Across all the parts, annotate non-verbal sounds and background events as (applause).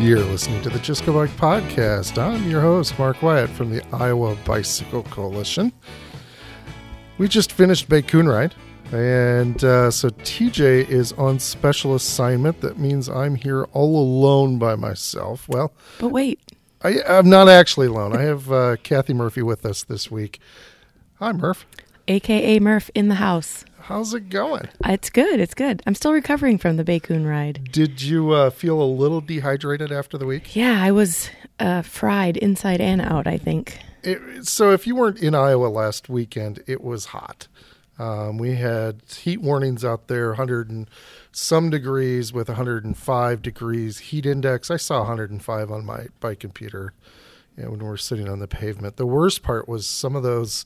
You're listening to the Go Bike podcast. I'm your host, Mark Wyatt from the Iowa Bicycle Coalition. We just finished BACooN Ride, and uh, so TJ is on special assignment. That means I'm here all alone by myself. Well, But wait, I, I'm not actually alone. I have uh, Kathy Murphy with us this week. Hi, Murph. AKA Murph in the house. How's it going? It's good. It's good. I'm still recovering from the BACooN ride. Did you uh, feel a little dehydrated after the week? Yeah, I was uh, fried inside and out, I think. It, so if you weren't in Iowa last weekend, it was hot. Um, we had heat warnings out there, 100 and some degrees with 105 degrees heat index. I saw 105 on my bike computer you know, when we were sitting on the pavement. The worst part was some of those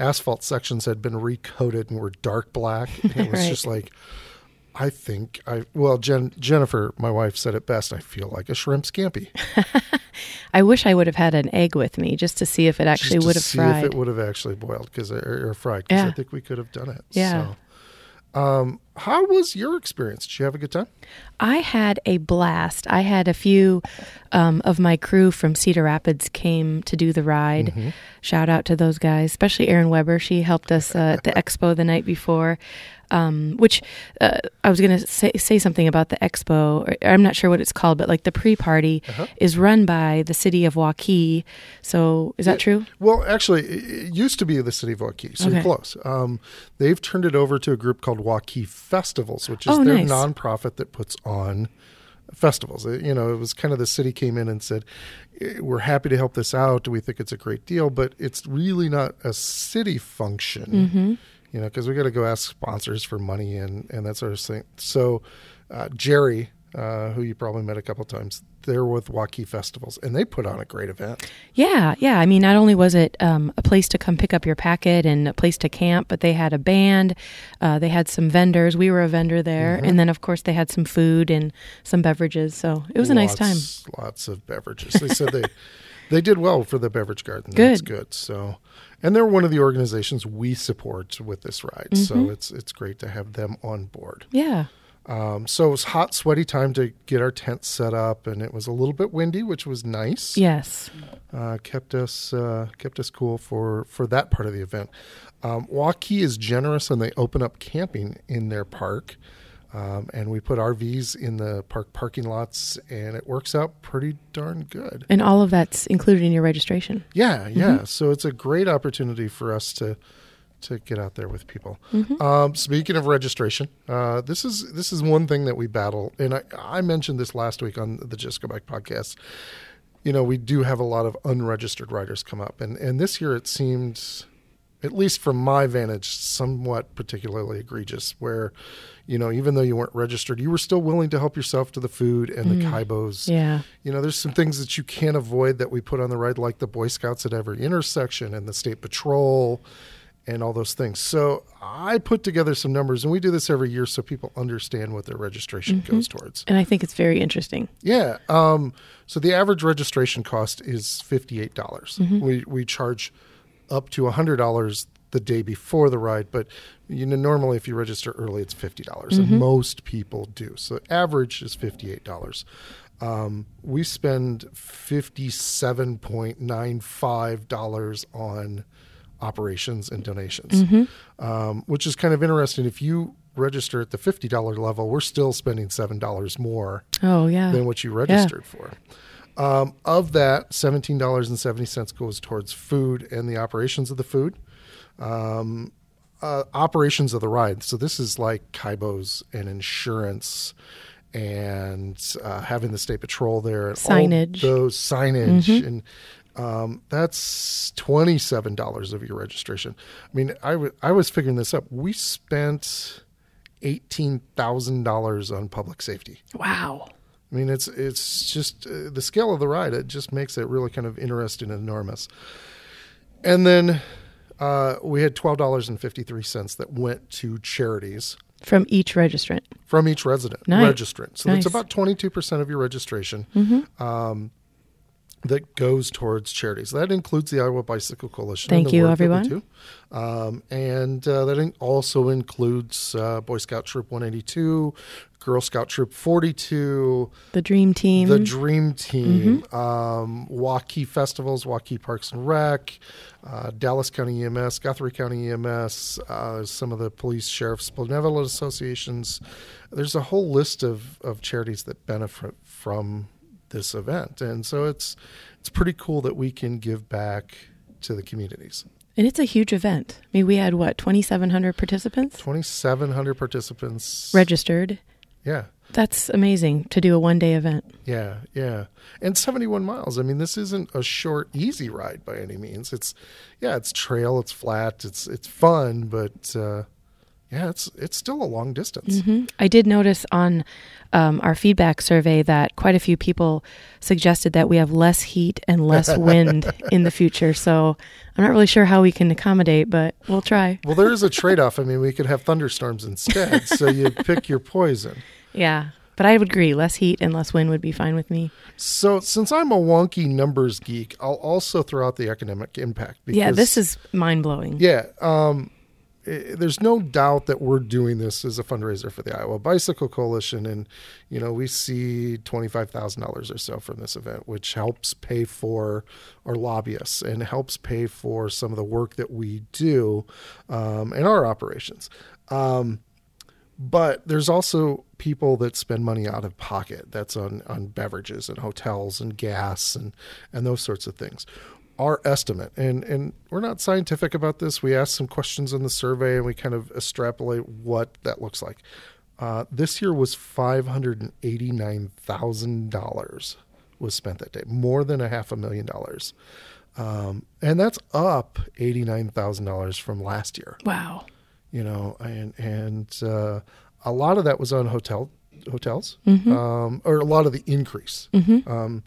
asphalt sections had been recoated and were dark black. And (laughs) it was Right. just like, I think I well, Jen, Jennifer, my wife said it best. I feel like a shrimp scampi. (laughs) I wish I would have had an egg with me just to see if it actually just to would have see fried. if it would have actually boiled because or, or fried because I think we could have done it. Yeah. So, um, how was your experience? Did you have a good time? I had a blast. I had a few um, of my crew from Cedar Rapids came to do the ride. Mm-hmm. Shout out to those guys, especially Erin Weber. She helped us uh, at the expo the night before. Um, which uh, I was going to say, say something about the expo. Or, I'm not sure what it's called, but like the pre-party Uh-huh. is run by the city of Waukee. So is that Yeah. true? Well, actually, it it used to be the city of Waukee, so Okay. close. Um, they've turned it over to a group called Waukee Festivals, which is Oh, their nice. nonprofit that puts on festivals. It- you know, it was kind of the city came in and said, "Eh, "We're happy to help this out. We think it's a great deal, but it's really not a city function." Mm-hmm. You know, because we got to go ask sponsors for money and, and that sort of thing. So, uh, Jerry, uh, who you probably met a couple times, they're with Waukee Festivals, and they put on a great event. Yeah, yeah. I mean, not only was it um, a place to come pick up your packet and a place to camp, but they had a band. Uh, they had some vendors. We were a vendor there, Mm-hmm. and then of course they had some food and some beverages. So it was a nice time. Lots- Lots of beverages. They said they (laughs) they did well for the beverage garden. That's Good. good. So, and they're one of the organizations we support with this ride. So Mm-hmm. it's it's great to have them on board. Yeah, Um, so it was hot, sweaty time to get our tent set up, and it was a little bit windy, which was nice. yes, uh, kept us uh, kept us cool for for that part of the event. Um, Waukee is generous and they open up camping in their park, um, and we put RVs in the park parking lots, and it works out pretty darn good. and all of that's included in your registration. Yeah, yeah. So it's a great opportunity for us to to get out there with people. Mm-hmm. Um, speaking of registration, uh, this is this is one thing that we battle, and I, I mentioned this last week on the Just Go Bike podcast. You know, we do have a lot of unregistered riders come up, and and this year it seemed, at least from my vantage, somewhat particularly egregious. Where, you know, even though you weren't registered, you were still willing to help yourself to the food and the mm. kybos Yeah, you know, there's some things that you can't avoid that we put on the ride, like the Boy Scouts at every intersection and the State Patrol and all those things. So I put together some numbers, and we do this every year so people understand what their registration mm-hmm. goes towards. and I think it's very interesting. Yeah. Um, so the average registration cost is fifty-eight dollars. Mm-hmm. We we charge up to hundred dollars the day before the ride, but you know normally if you register early, it's fifty dollars, and most people do. So average is fifty-eight dollars. Um, we spend fifty-seven point nine five dollars on operations and donations, um, which is kind of interesting. If you register at the fifty dollar level, we're still spending seven dollars more Oh yeah, than what you registered for. Um, of that, seventeen dollars and seventy cents goes towards food and the operations of the food, um, uh, operations of the ride. So this is like kybos and insurance, and uh, having the state patrol there, and Signage. those signage, and um, that's twenty seven dollars of your registration. I mean, I wa- I was figuring this up. We spent eighteen thousand dollars on public safety. wow. I mean, it's it's just uh, the scale of the ride. It just makes it really kind of interesting and enormous. And then uh, we had twelve dollars and fifty three cents that went to charities From each registrant. from each resident Nice. registrant. So that's Nice. about twenty two percent of your registration. Um, that goes towards charities. That includes the Iowa Bicycle Coalition. Thank and the you, work that we everyone. Um, and uh, that in- also includes uh, Boy Scout Troop 182, Girl Scout Troop 42, The dream team. the Dream Team, um, Waukee Festivals, Waukee Parks and Rec, uh, Dallas County EMS, Guthrie County EMS, uh, some of the police, sheriff's, benevolent associations. There's a whole list of, of charities that benefit from this event, and so it's it's pretty cool that we can give back to the communities. and it's a huge event. I mean, we had what, 2,700 participants 2,700 participants registered. Yeah, That's amazing to do a one day event. Yeah, yeah. And 71 miles. I mean, this isn't a short easy ride by any means. It's yeah, it's trail, it's flat, it's it's fun, but uh yeah, it's it's still a long distance. hmm I did notice on um, our feedback survey that quite a few people suggested that we have less heat and less (laughs) wind in the future. So I'm not really sure how we can accommodate, but we'll try. Well, there is a trade-off. I mean, we could have thunderstorms instead, so you (laughs) pick your poison. Yeah. But I would agree, less heat and less wind would be fine with me. So, since I'm a wonky numbers geek, I'll also throw out the economic impact. yeah, this is mind blowing. Yeah. Um, i- there's no doubt that we're doing this as a fundraiser for the Iowa Bicycle Coalition. And, you know, we see $25,000 or so from this event, which helps pay for our lobbyists and helps pay for some of the work that we do um, in our operations. Um, but there's also people that spend money out of pocket. That's on, on beverages and hotels and gas and, and those sorts of things. Our estimate, and, and we're not scientific about this. We asked some questions in the survey and we kind of extrapolate what that looks like. Uh, this year was $589,000 was spent that day, more than a half a million dollars. Um, and that's up $89,000 from last year Wow. you know, and and uh, a lot of that was on hotel hotels, Mm-hmm. um, or a lot of the increase. Um,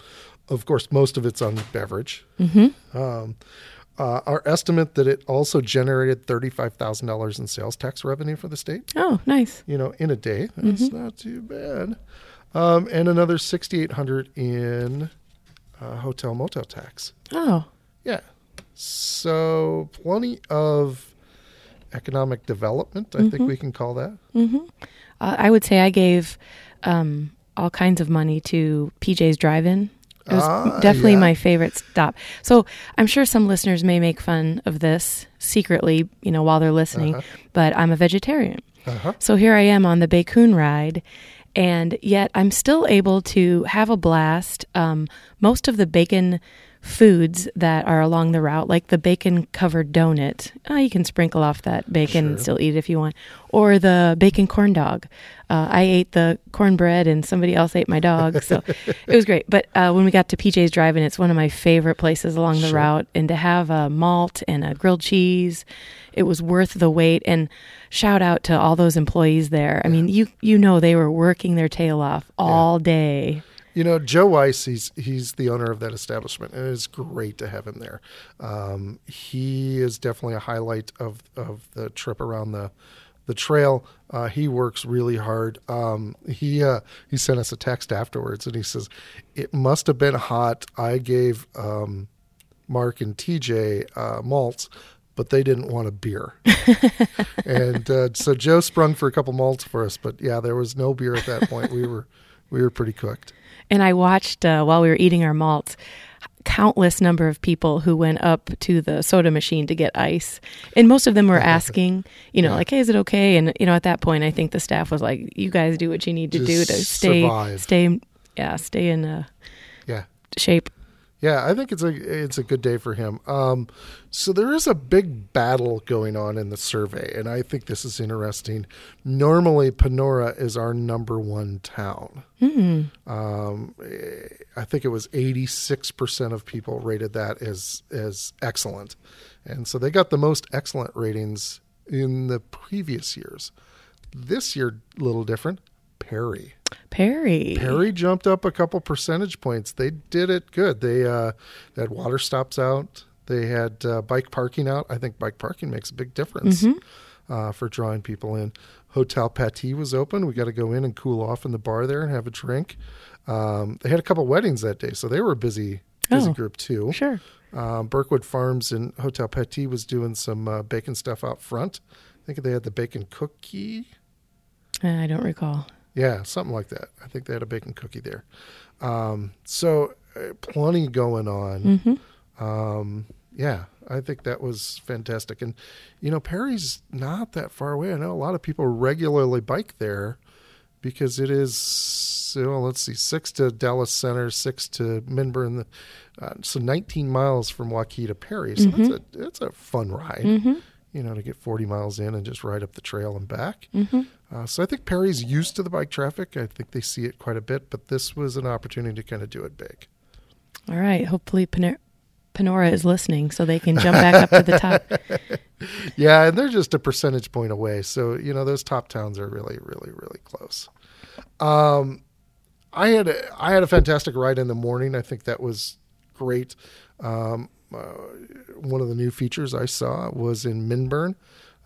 of course, most of it's on beverage. Mm-hmm. Um, uh, our estimate that it also generated thirty-five thousand dollars in sales tax revenue for the state. Oh, nice. You know, in a day, that's Mm-hmm. not too bad. Um, and another sixty-eight hundred in uh, hotel motel tax. Oh, Yeah. So plenty of economic development, I think we can call that. hmm Uh, I would say I gave um, all kinds of money to PJ's Drive-In. It was Ah, definitely yeah. my favorite stop. So I'm sure some listeners may make fun of this secretly, you know, while they're listening. Uh-huh. But I'm a vegetarian, Uh-huh. so here I am on the BACooN ride, and yet I'm still able to have a blast. Um, most of the bacon foods that are along the route, like the bacon covered donut, uh, you can sprinkle off that bacon and still eat it if you want, or the bacon corn dog. Uh, I ate the cornbread and somebody else ate my dog, so (laughs) it was great. But uh, when we got to PJ's Drive-In, it's one of my favorite places along the Sure. route, and to have a malt and a grilled cheese, it was worth the wait. And shout out to all those employees there. I mean, you you know they were working their tail off all day. You know, Joe Weiss, he's he's the owner of that establishment, and it's great to have him there. Um, he is definitely a highlight of of the trip around the the trail. Uh, he works really hard. Um, he uh, he sent us a text afterwards, and he says, "It must have been hot. I gave um, Mark and TJ uh, malts." But they didn't want a beer, (laughs) and uh, so Joe sprung for a couple malts for us. But yeah, there was no beer at that point. We were we were pretty cooked. And I watched uh, while we were eating our malts, countless number of people who went up to the soda machine to get ice, and most of them were asking, you know, Yeah. like, "Hey, is it okay?" And you know, at that point, I think the staff was like, "You guys do what you need to do to stay, survive. stay, yeah, stay in uh, Yeah. shape." Yeah, I think it's a it's a good day for him. Um, so there is a big battle going on in the survey, and I think this is interesting. Normally, Panora is our number one town. Hmm. Um, eh, I think it was eighty six percent of people rated that as as excellent, and so they got the most excellent ratings in the previous years. This year, a little different. Perry. Perry. Perry jumped up a couple percentage points. They did it good. They uh, they had water stops out. They had uh, bike parking out. I think bike parking makes a big difference uh, for drawing people in. Hotel Pattee was open. We got to go in and cool off in the bar there and have a drink. Um, they had a couple weddings that day, so they were a busy busy Oh. group too. Sure. Um, Berkwood Farms and Hotel Pattee was doing some uh, bacon stuff out front. I think they had the bacon cookie. Uh, I don't recall. Yeah, something like that. I think they had a bacon cookie there. Um, so uh, plenty going on. Mm-hmm. Um, yeah, I think that was fantastic. And, you know, Perry's not that far away. I know a lot of people regularly bike there because it is, well, let's see, six to Dallas Center, six to Minburn. Uh, so 19 miles from Waukee to Perry. So that's, a, that's a fun ride, Mm-hmm. you know, to get 40 miles in and just ride up the trail and back. Mm-hmm. Uh, so I think Perry's used to the bike traffic. I think they see it quite a bit, but this was an opportunity to kind of do it big. All right. Hopefully, Pan- Panora is listening so they can jump back up to the top. (laughs) (laughs) Yeah, and they're just a percentage point away. So, you know, those top towns are really, really, really close. Um, I had a, I had a fantastic ride in the morning. I think that was great. Um, uh, one of the new features I saw was in Minburn.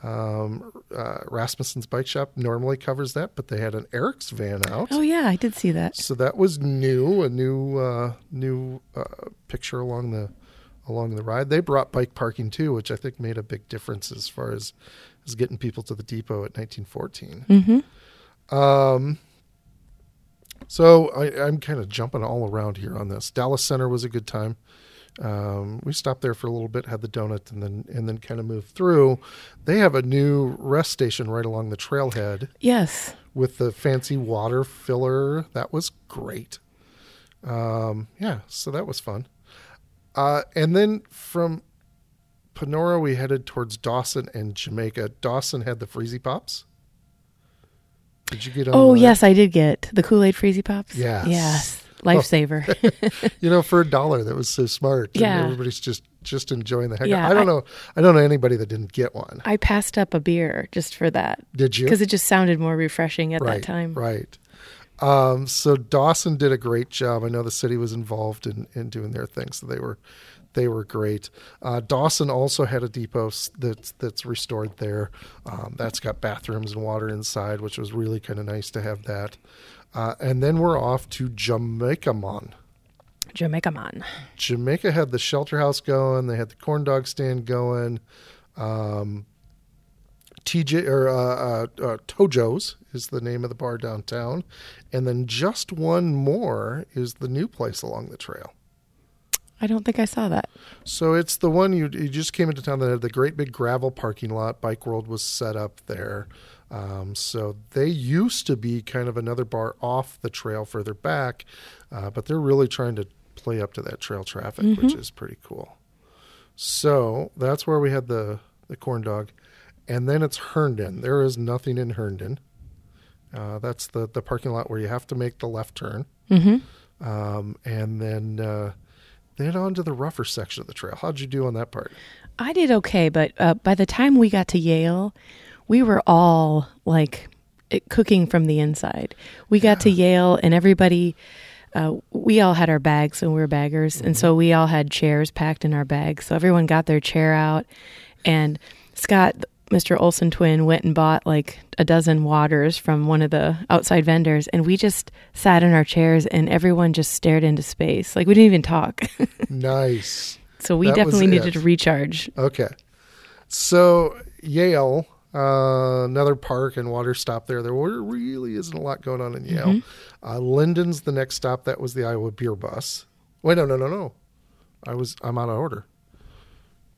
Um, uh, Rasmussen's Bike Shop normally covers that, but they had an Eric's van out. Oh yeah, I did see that. So that was new, a new uh, new uh, picture along the along the ride. They brought bike parking too, which I think made a big difference as far as as getting people to the depot at 1914. Mm-hmm. Um, so I, I'm kind of jumping all around here on this. Dallas Center was a good time. Um, we stopped there for a little bit, had the donut, and then and then kind of moved through. They have a new rest station right along the trailhead Yes. with the fancy water filler. That was great. Um, yeah, so that was fun. Uh, and then from Panora, we headed towards Dawson and Jamaica. Dawson had the Freezy Pops. Did you get on? Oh yes, I did get the Kool Aid Freezy Pops. Yes. Yes. Lifesaver. (laughs) (laughs) You know, for a dollar, that was so smart. And Yeah. everybody's just just enjoying the heck. Yeah, I don't I- know. I don't know anybody that didn't get one. I passed up a beer just for that Did you? because it just sounded more refreshing at right, that time. Right. Um, so Dawson did a great job. I know the city was involved in, in doing their thing, so they were they were great. Uh, Dawson also had a depot that's that's restored there. Um, that's got bathrooms and water inside, which was really kind of nice to have that. Uh, and then we're off to Jamaica Mon. Jamaica Mon. Jamaica had the shelter house going. They had the corn dog stand going. Um, TJ or uh, uh, uh, Tojo's is the name of the bar downtown, and then just one more is the new place along the trail. I don't think I saw that. So it's the one you you just came into town that had the great big gravel parking lot. Bike World was set up there. Um, so they used to be kind of another bar off the trail further back, uh, but they're really trying to play up to that trail traffic, which is pretty cool. So that's where we had the the corn dog, and then it's Herndon. There is nothing in Herndon. Uh, that's the the parking lot where you have to make the left turn, Mm-hmm. um, and then. Uh, then on to the rougher section of the trail. How'd you do on that part? I did okay, but uh, by the time we got to Yale, we were all like cooking from the inside. We got to Yale, and everybody, uh, we all had our bags, and we were baggers, and so we all had chairs packed in our bags. So everyone got their chair out, and Scott, Mr. Olson twin, went and bought like a dozen waters from one of the outside vendors, and we just sat in our chairs, and everyone just stared into space. Like we didn't even talk. (laughs) nice. so we That definitely needed to recharge. Okay. So Yale, uh, another park and water stop there. There really isn't a lot going on in Yale. Mm-hmm. Uh, Linden's the next stop. That was the Iowa Beer Bus. Wait, no, no, no, no. I was I'm out of order.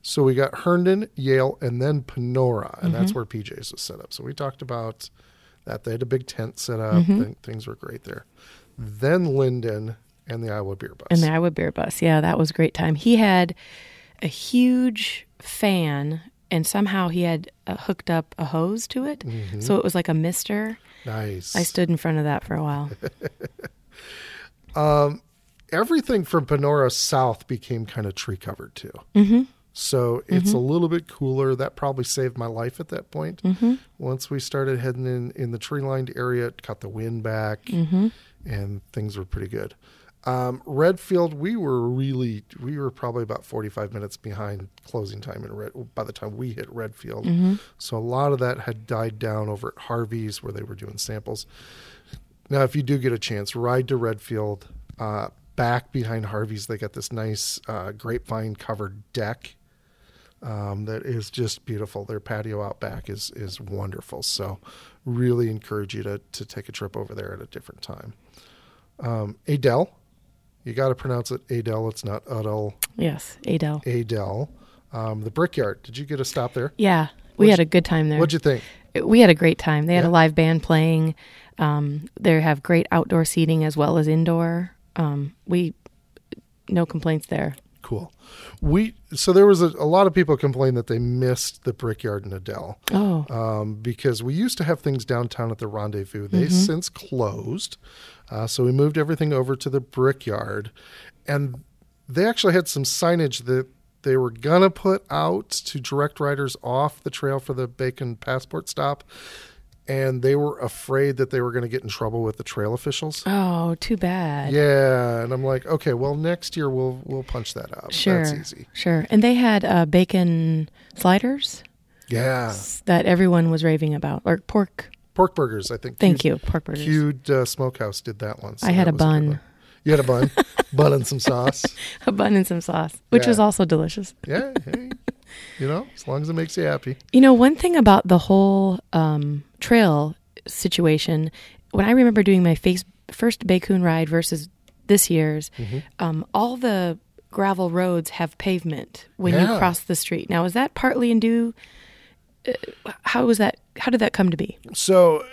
So we got Herndon, Yale, and then Panora, and Mm-hmm. that's where PJ's was set up. So we talked about that. They had a big tent set up. Mm-hmm. Th- things were great there. Then Linden and the Iowa Beer Bus. And the Iowa Beer Bus. Yeah, that was a great time. He had a huge fan, and somehow he had uh, hooked up a hose to it. Mm-hmm. So it was like a mister. nice. I stood in front of that for a while. (laughs) everything from Panora south became kind of tree covered too. Mm-hmm. So it's a little bit cooler. That probably saved my life at that point. Mm-hmm. Once we started heading in in the tree lined area, it cut the wind back, Mm-hmm. and things were pretty good. Um, Redfield, we were really we were probably about forty five minutes behind closing time in Red. By the time we hit Redfield, Mm-hmm. so a lot of that had died down over at Harvey's where they were doing samples. Now, if you do get a chance, ride to Redfield. Uh, back behind Harvey's, they got this nice uh, grapevine covered deck um, that is just beautiful. Their patio out back is is wonderful. So, really encourage you to to take a trip over there at a different time. Um, Adel, you got to pronounce it Adel. It's not Udell. Yes, Adel. Adel. Um, the Brickyard. Did you get a stop there? Yeah, we What'd had a good time there. What'd you think? we had a great time. They had Yeah. a live band playing. Um, they have great outdoor seating as well as indoor. Um, we no complaints there. Cool. We so there was a, a lot of people complained that they missed the Brickyard in Adel. Oh, um, because we used to have things downtown at the Rendezvous. They since closed, uh, so we moved everything over to the Brickyard, and they actually had some signage that they were gonna put out to direct riders off the trail for the Bacon Passport stop, and they were afraid that they were going to get in trouble with the trail officials. oh, too bad. Yeah, and I'm like, okay, well, next year we'll we'll punch that up. Sure, That's easy. sure. And they had uh, bacon sliders Yeah, that everyone was raving about, or pork. Pork burgers. I think. Thank you, pork burgers. Cued uh, Smokehouse did that once. so I had a bun. You had a bun, (laughs) bun and some sauce. (laughs) a bun and some sauce, which Yeah. was also delicious. Yeah, hey, you know, as long as it makes you happy. You know, one thing about the whole um, trail situation, when I remember doing my face, first BACooN ride versus this year's, Mm-hmm. um, all the gravel roads have pavement when Yeah. you cross the street. Now, is that partly in due? How was that? How did that come to be? So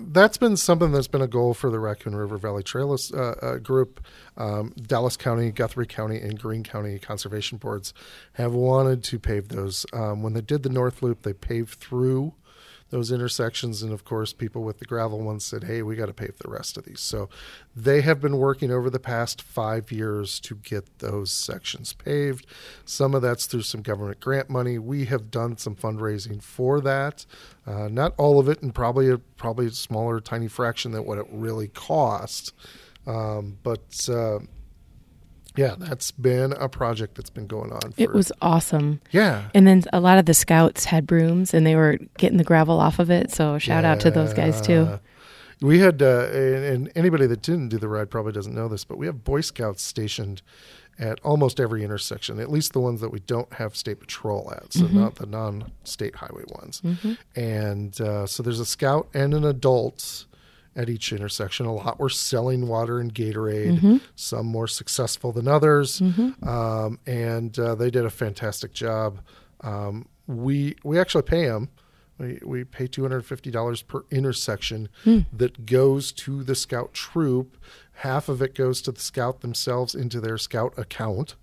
that's been something that's been a goal for the Raccoon River Valley Trail uh, uh, group. Um, Dallas County, Guthrie County, and Greene County conservation boards have wanted to pave those. Um, when they did the North Loop, they paved through those intersections, and of course, people with the gravel ones said, "Hey, we got to pave the rest of these." So they have been working over the past five years to get those sections paved. Some of that's through some government grant money. We have done some fundraising for that. Uh, not all of it, and probably a probably a smaller, tiny fraction than what it really cost. Um, but uh, yeah, that's been a project that's been going on. For, It was awesome. yeah, And then a lot of the scouts had brooms and they were getting the gravel off of it. So shout out to those guys too. We had, uh, and, anybody that didn't do the ride probably doesn't know this, but we have Boy Scouts stationed at almost every intersection, at least the ones that we don't have state patrol at, so Mm-hmm. not the non-state highway ones. And uh, so there's a scout and an adult at each intersection. A lot were selling water and Gatorade, Mm-hmm. some more successful than others, um, and uh, they did a fantastic job. Um, we we actually pay them. We, we pay two hundred fifty dollars per intersection that goes to the scout troop. Half of it goes to the scout themselves into their scout account,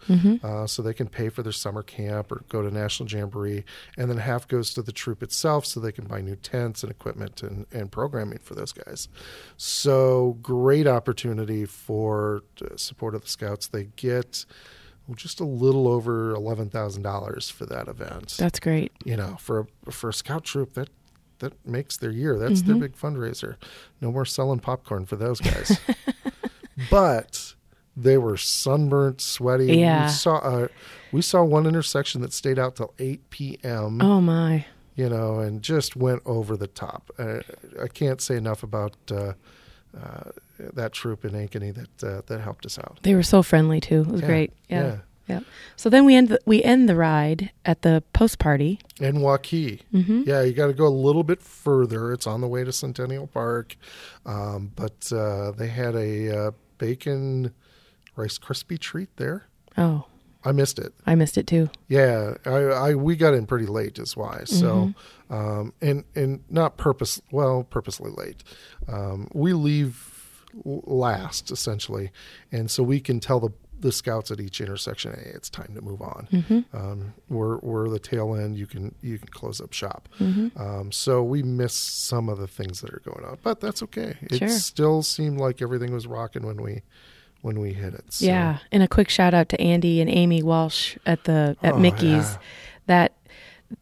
uh, so they can pay for their summer camp or go to national jamboree, and then half goes to the troop itself, so they can buy new tents and equipment and, and programming for those guys. So great opportunity for uh, support of the scouts. They get just a little over eleven thousand dollars for that event That's great. you know, for a, for a scout troop that that makes their year. That's their big fundraiser. No more selling popcorn for those guys. (laughs) but they were sunburnt, sweaty. Yeah. We saw uh, we saw one intersection that stayed out till eight p.m. Oh my. You know, and just went over the top. Uh, I can't say enough about uh, uh, that troop in Ankeny that uh, that helped us out. They were so friendly too. It was Yeah, great. Yeah. yeah. yeah. So then we end the, we end the ride at the post party. in Waukee. Mm-hmm. Yeah, you got to go a little bit further. It's on the way to Centennial Park. Um, but uh, they had a uh, bacon Rice crispy treat there. Oh, I missed it. I missed it too. Yeah, I, I we got in pretty late is why. So, um, and and not purpose well purposely late. Um, we leave last essentially, and so we can tell the the scouts at each intersection, hey, it's time to move on. Um, we're we're the tail end. You can you can close up shop. Um, so we missed some of the things that are going on, but that's okay. It Sure. still seemed like everything was rocking when we when we hit it. So, Yeah, and a quick shout out to Andy and Amy Walsh at the at Oh, Mickey's. yeah. That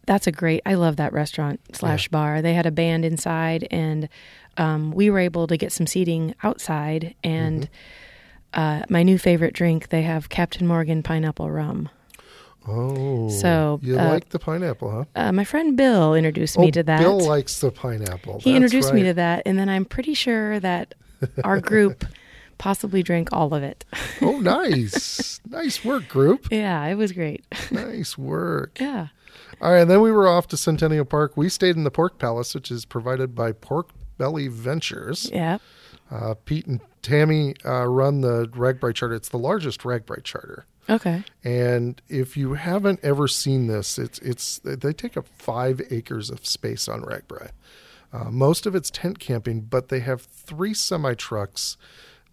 that's a great. I love that restaurant slash bar. They had a band inside, and um, we were able to get some seating outside. And Mm-hmm. uh, my new favorite drink, they have Captain Morgan pineapple rum. Oh, So, you uh, like the pineapple, huh? Uh, my friend Bill introduced me Oh, to that. Bill likes the pineapple. he That's introduced me to that, and then I'm pretty sure that our (laughs) group possibly drank all of it. Oh, (laughs) nice. nice work, group. yeah, it was great. Nice work. (laughs) yeah. All right, and then we were off to Centennial Park. We stayed in the Pork Palace, which is provided by Pork Belly Ventures. Yeah. Uh, Pete and Tammy uh, run the RAGBRAI Charter. It's the largest RAGBRAI Charter. Okay. And if you haven't ever seen this, it's it's they take up five acres of space on RAGBRAI. Uh, most of it's tent camping, but they have three semi trucks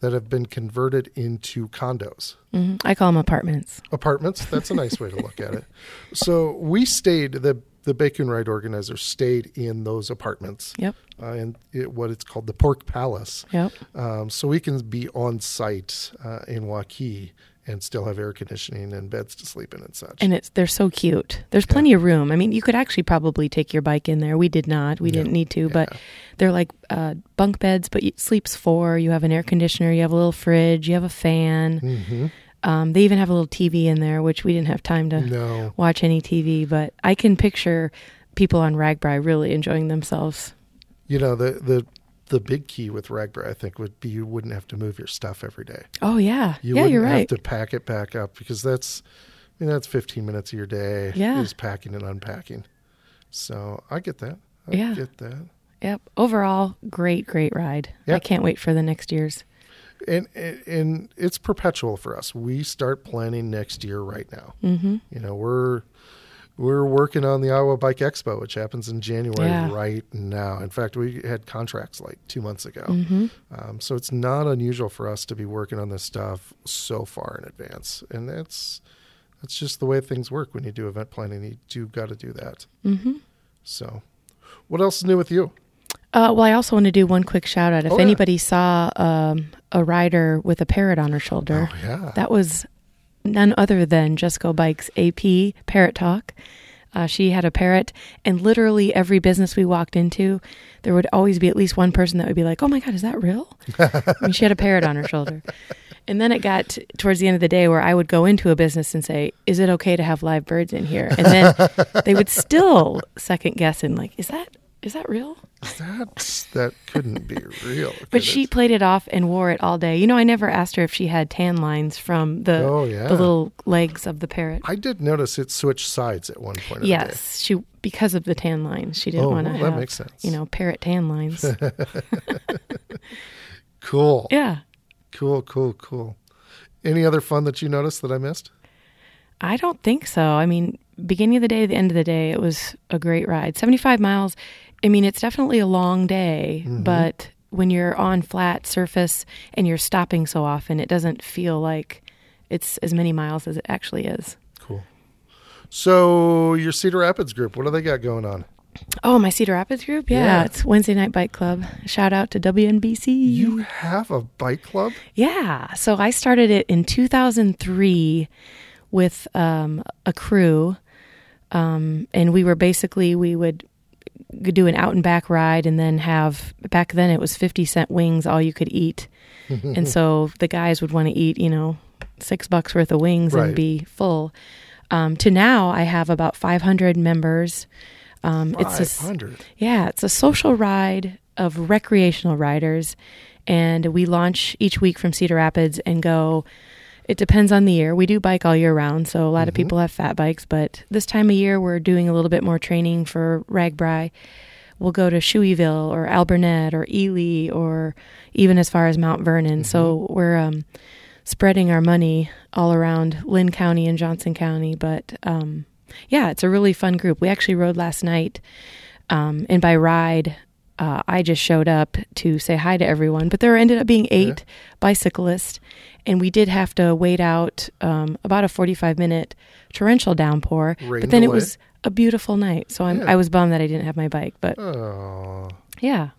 that have been converted into condos, hmm I call them apartments. apartments. That's a nice way to look at it. So we stayed the the Bacon Ride organizer stayed in those apartments, Yep. uh, in it, what it's called the Pork Palace. Yep. Um, so we can be on site uh, in Waukee and still have air conditioning and beds to sleep in and such. And it's they're so cute. There's plenty of room. I mean, you could actually probably take your bike in there. We did not. We No. didn't need to, but they're like uh, bunk beds, but it sleeps four. You have an air conditioner. You have a little fridge. You have a fan. hmm Um, they even have a little TV in there, which we didn't have time to No, watch any TV. But I can picture people on RAGBRAI really enjoying themselves. you know the the the big key with RAGBRAI, I think, would be you wouldn't have to move your stuff every day. Oh yeah, You yeah, wouldn't you're have right. to pack it back up because that's, I mean, that's 15 minutes of your day Yeah. is packing and unpacking. So I get that. I Yeah. get that. Yep. Overall, great, great ride. I can't wait for the next year's. And, and it's perpetual for us. We start planning next year right now. Mm-hmm. You know, we're we're working on the Iowa Bike Expo, which happens in January Yeah. right now. In fact, we had contracts like two months ago. Mm-hmm. Um, so it's not unusual for us to be working on this stuff so far in advance, and that's that's just the way things work when you do event planning. You do got to do that. Mm-hmm. So, what else is new with you? Uh, well, I also want to do one quick shout out. If Oh, yeah. anybody saw um, a rider with a parrot on her shoulder, Oh yeah, that was none other than Just Go Bikes AP Parrot Talk. Uh, she had a parrot, and literally every business we walked into, there would always be at least one person that would be like, "Oh my god, is that real?" (laughs) I mean, she had a parrot on her shoulder. And then it got towards the end of the day where I would go into a business and say, "Is it okay to have live birds in here?" And then (laughs) they would still second guess and like, "Is that is that real?" that's that couldn't be (laughs) real. But she it? played it off and wore it all day. You know, I never asked her if she had tan lines from the Oh yeah, the little legs of the parrot. I did notice it switched sides at one point. Yes, she because of the tan lines. She didn't Oh, want to well, that makes sense. you know parrot tan lines. (laughs) cool, yeah, cool, cool, cool. Any other fun that you noticed that I missed? I don't think so. I mean, beginning of the day, the end of the day, it was a great ride. Seventy five miles. I mean, it's definitely a long day, Mhm. but when you're on flat surface and you're stopping so often, it doesn't feel like it's as many miles as it actually is. Cool. So your Cedar Rapids group, what do they got going on? Oh, my Cedar Rapids group? Yeah, Yeah. it's Wednesday Night Bike Club. Shout out to WNBC. You have a bike club? Yeah. So I started it in 2003 with um, a crew. Um, and we were basically, we would do an out and back ride and then have, back then it was 50 cent wings, all you could eat. (laughs) and so the guys would want to eat, you know, six bucks worth of wings Right. and be full. Um, to now, I have about 500 members. Um, it's a, 500. yeah, it's a social ride of recreational riders. And we launch each week from Cedar Rapids and go. It depends on the year. We do bike all year round, so a lot of Mhm. people have fat bikes, but this time of year we're doing a little bit more training for RAGBRAI. We'll go to Shueyville or Alburnett or Ely or even as far as Mount Vernon. So we're um, spreading our money all around Linn County and Johnson County. But um, yeah, it's a really fun group. We actually rode last night, um, and by ride, uh, I just showed up to say hi to everyone. But there ended up being eight bicyclists, and we did have to wait out um, about a forty-five minute torrential downpour. Rain but then it was a beautiful night, so I'm, Yeah. I was bummed that I didn't have my bike. But Oh. yeah,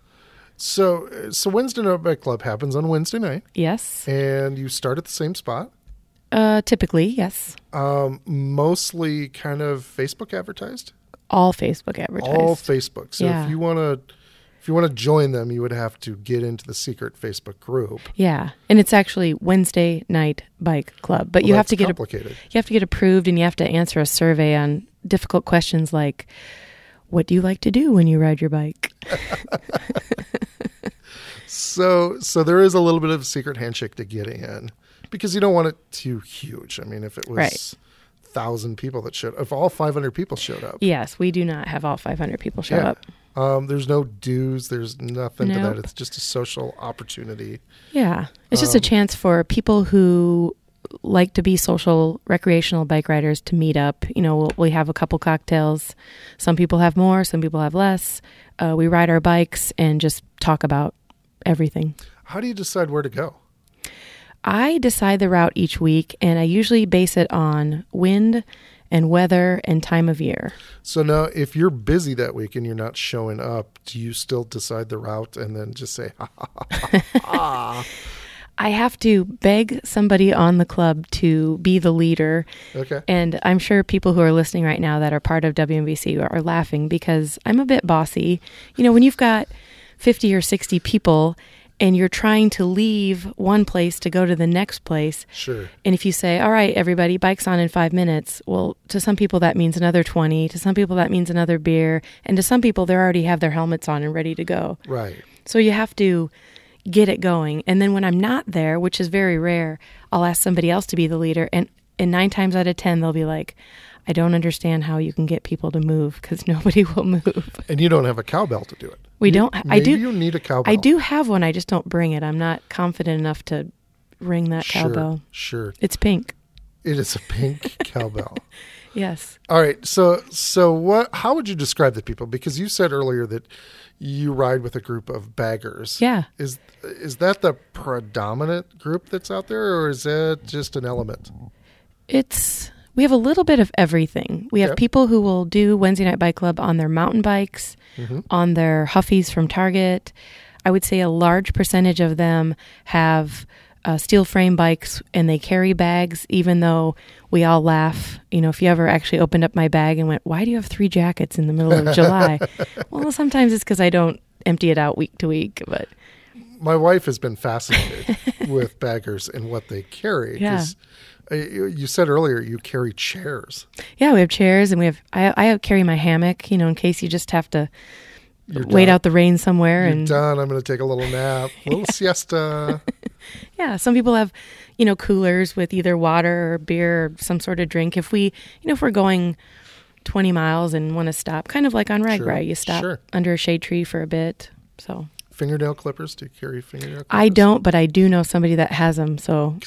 So, so Wednesday Night Bike Club happens on Wednesday night, yes, and you start at the same spot. uh, typically yes, Um, mostly kind of Facebook advertised. all Facebook advertised. All Facebook. So Yeah. if you want to, if you want to join them, you would have to get into the secret Facebook group. Yeah, and it's actually Wednesday night bike club, but Well, you have to get a, complicated. you have to get approved, and you have to answer a survey on difficult questions like, "What do you like to do when you ride your bike?" (laughs) so so there is a little bit of a secret handshake to get in because you don't want it too huge. I mean, if it was Right. thousand people that showed, if all five hundred people showed up, Yes, we do not have all 500 people show Yeah. up. Um, there's no dues, there's nothing to that. It's just a social opportunity. Yeah. It's just a Um, chance for people who like to be social recreational bike riders to meet up. You know, we'll, we have a couple cocktails. Some people have more, some people have less. Uh, we ride our bikes and just talk about everything. How do you decide where to go? I decide the route each week and I usually base it on wind and weather and time of year. So now, if you're busy that week and you're not showing up, do you still decide the route and then just say, (laughs) ha, ha, ha. (laughs) I have to beg somebody on the club to be the leader okay, And I'm sure people who are listening right now that are part of WNBC are, are laughing because I'm a bit bossy. You know, when you've got 50 or 60 people and you're trying to leave one place to go to the next place, sure, and if you say, all right, everybody, bike's on in five minutes, well, to some people that means another 20, to some people that means another beer, and to some people they already have their helmets on and ready to go. right. So you have to get it going. And then when I'm not there, which is very rare, I'll ask somebody else to be the leader. And, and nine times out of 10, they'll be like, I don't understand how you can get people to move because (laughs) nobody will move. And you don't have a cowbell to do it. We You- don't- I do- You need a cowbell. I do have one, I just don't bring it. I'm not confident enough to ring that Sure, cowbell. Sure, It's pink. it is a pink (laughs) cowbell. (laughs) Yes. All right. So so what? How would you describe the people? Because you said earlier that you ride with a group of baggers. Yeah. Is is that the predominant group that's out there, or is that just an element? It's we have a little bit of everything. We have Yeah. people who will do Wednesday night bike club on their mountain bikes, Mm-hmm. on their Huffies from Target. I would say a large percentage of them have uh, steel frame bikes and they carry bags. Even though we all laugh, you know, if you ever actually opened up my bag and went, "Why do you have three jackets in the middle of July?" (laughs) well, sometimes it's because I don't empty it out week to week, but My wife has been fascinated (laughs) with baggers and what they carry. uh, Uh, you you said earlier you carry chairs. Yeah, we have chairs and we have I I carry my hammock, you know, in case you just have to You're wait done. out the rain somewhere You're and done. I'm going to take a little nap, a (laughs) little siesta. (laughs) yeah, some people have, you know, coolers with either water or beer or some sort of drink. If we, you know, if we're going 20 miles and want to stop, kind of like on Sure, RAGBRAI, you stop sure. under a shade tree for a bit. So Fingernail clippers. Do you carry fingernail clippers? I don't, but I do know somebody that has them. So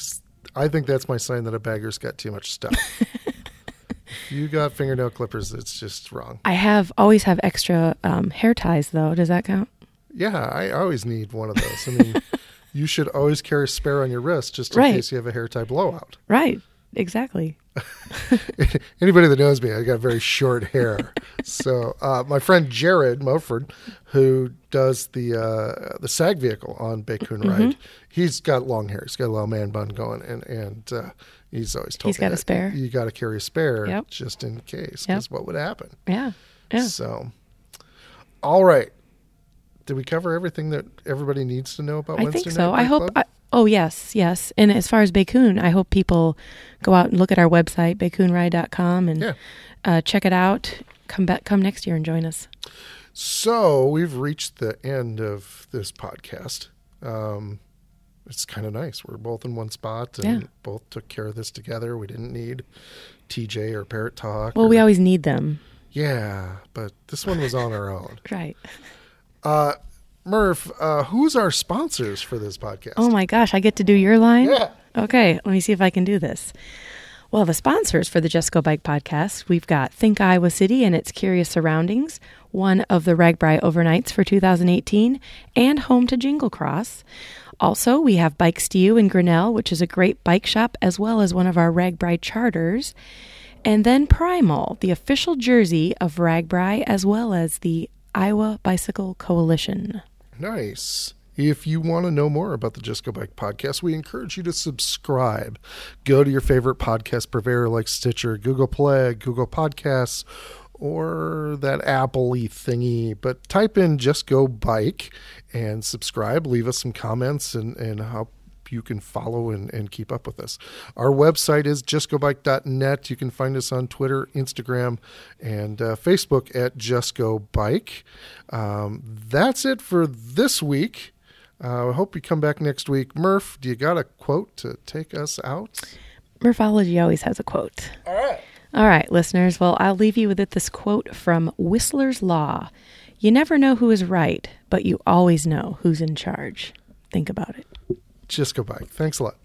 I think that's my sign that a bagger's got too much stuff. (laughs) you got fingernail clippers, it's just wrong. I have always have extra um, hair ties though. Does that count? Yeah, I always need one of those. I mean, (laughs) you should always carry a spare on your wrist just in Right. case you have a hair tie blowout. Right. Exactly. (laughs) Anybody that knows me, I got very short hair. so uh, my friend Jared Moford, who does the uh, the SAG vehicle on BACooN Mm-hmm. Ride, he's got long hair. He's got a little man bun going, and and uh, he's always told He's me got a spare. You got to carry a spare Yep. just in case, Yep. because what would happen? Yeah. Yeah. So, all right. Did we cover everything that everybody needs to know about I Wednesday think so. I hope. I, oh yes, yes. And as far as BACooN, I hope people go out and look at our website, bacoonride.com, and Yeah. uh, check it out. Come back, come next year and join us. So we've reached the end of this podcast. Um, it's kind of nice. We're both in one spot and Yeah. both took care of this together. We didn't need TJ or Parrot Talk. Well, or- we always need them, yeah, but this one was on our own. (laughs) right? Uh, Murph, uh, who's our sponsors for this podcast? Oh my gosh, I get to do your line. Yeah. Okay, let me see if I can do this. Well, the sponsors for the Just Go Bike podcast, we've got Think Iowa City and its curious surroundings, one of the RAGBRAI overnights for 2018, and home to Jingle Cross. Also, we have Bikes to You in Grinnell, which is a great bike shop, as well as one of our RAGBRAI charters. And then Primal, the official jersey of RAGBRAI, as well as the Iowa Bicycle Coalition. Nice. If you want to know more about the Just Go Bike podcast, we encourage you to subscribe. Go to your favorite podcast purveyor like Stitcher, Google Play, Google Podcasts, or that Apple thingy. But type in Just Go Bike and subscribe. Leave us some comments and, and how you can follow and, and keep up with us. Our website is justgobike.net. You can find us on Twitter, Instagram, and uh, Facebook at Just Go Bike. Um, that's it for this week. Uh, I hope you come back next week. Murph, do you got a quote to take us out? Murphology always has a quote. All right. All right, listeners. Well, I'll leave you with this quote from Whistler's Law You never know who is right, but you always know who's in charge. Think about it. Just Go Bike. Thanks a lot.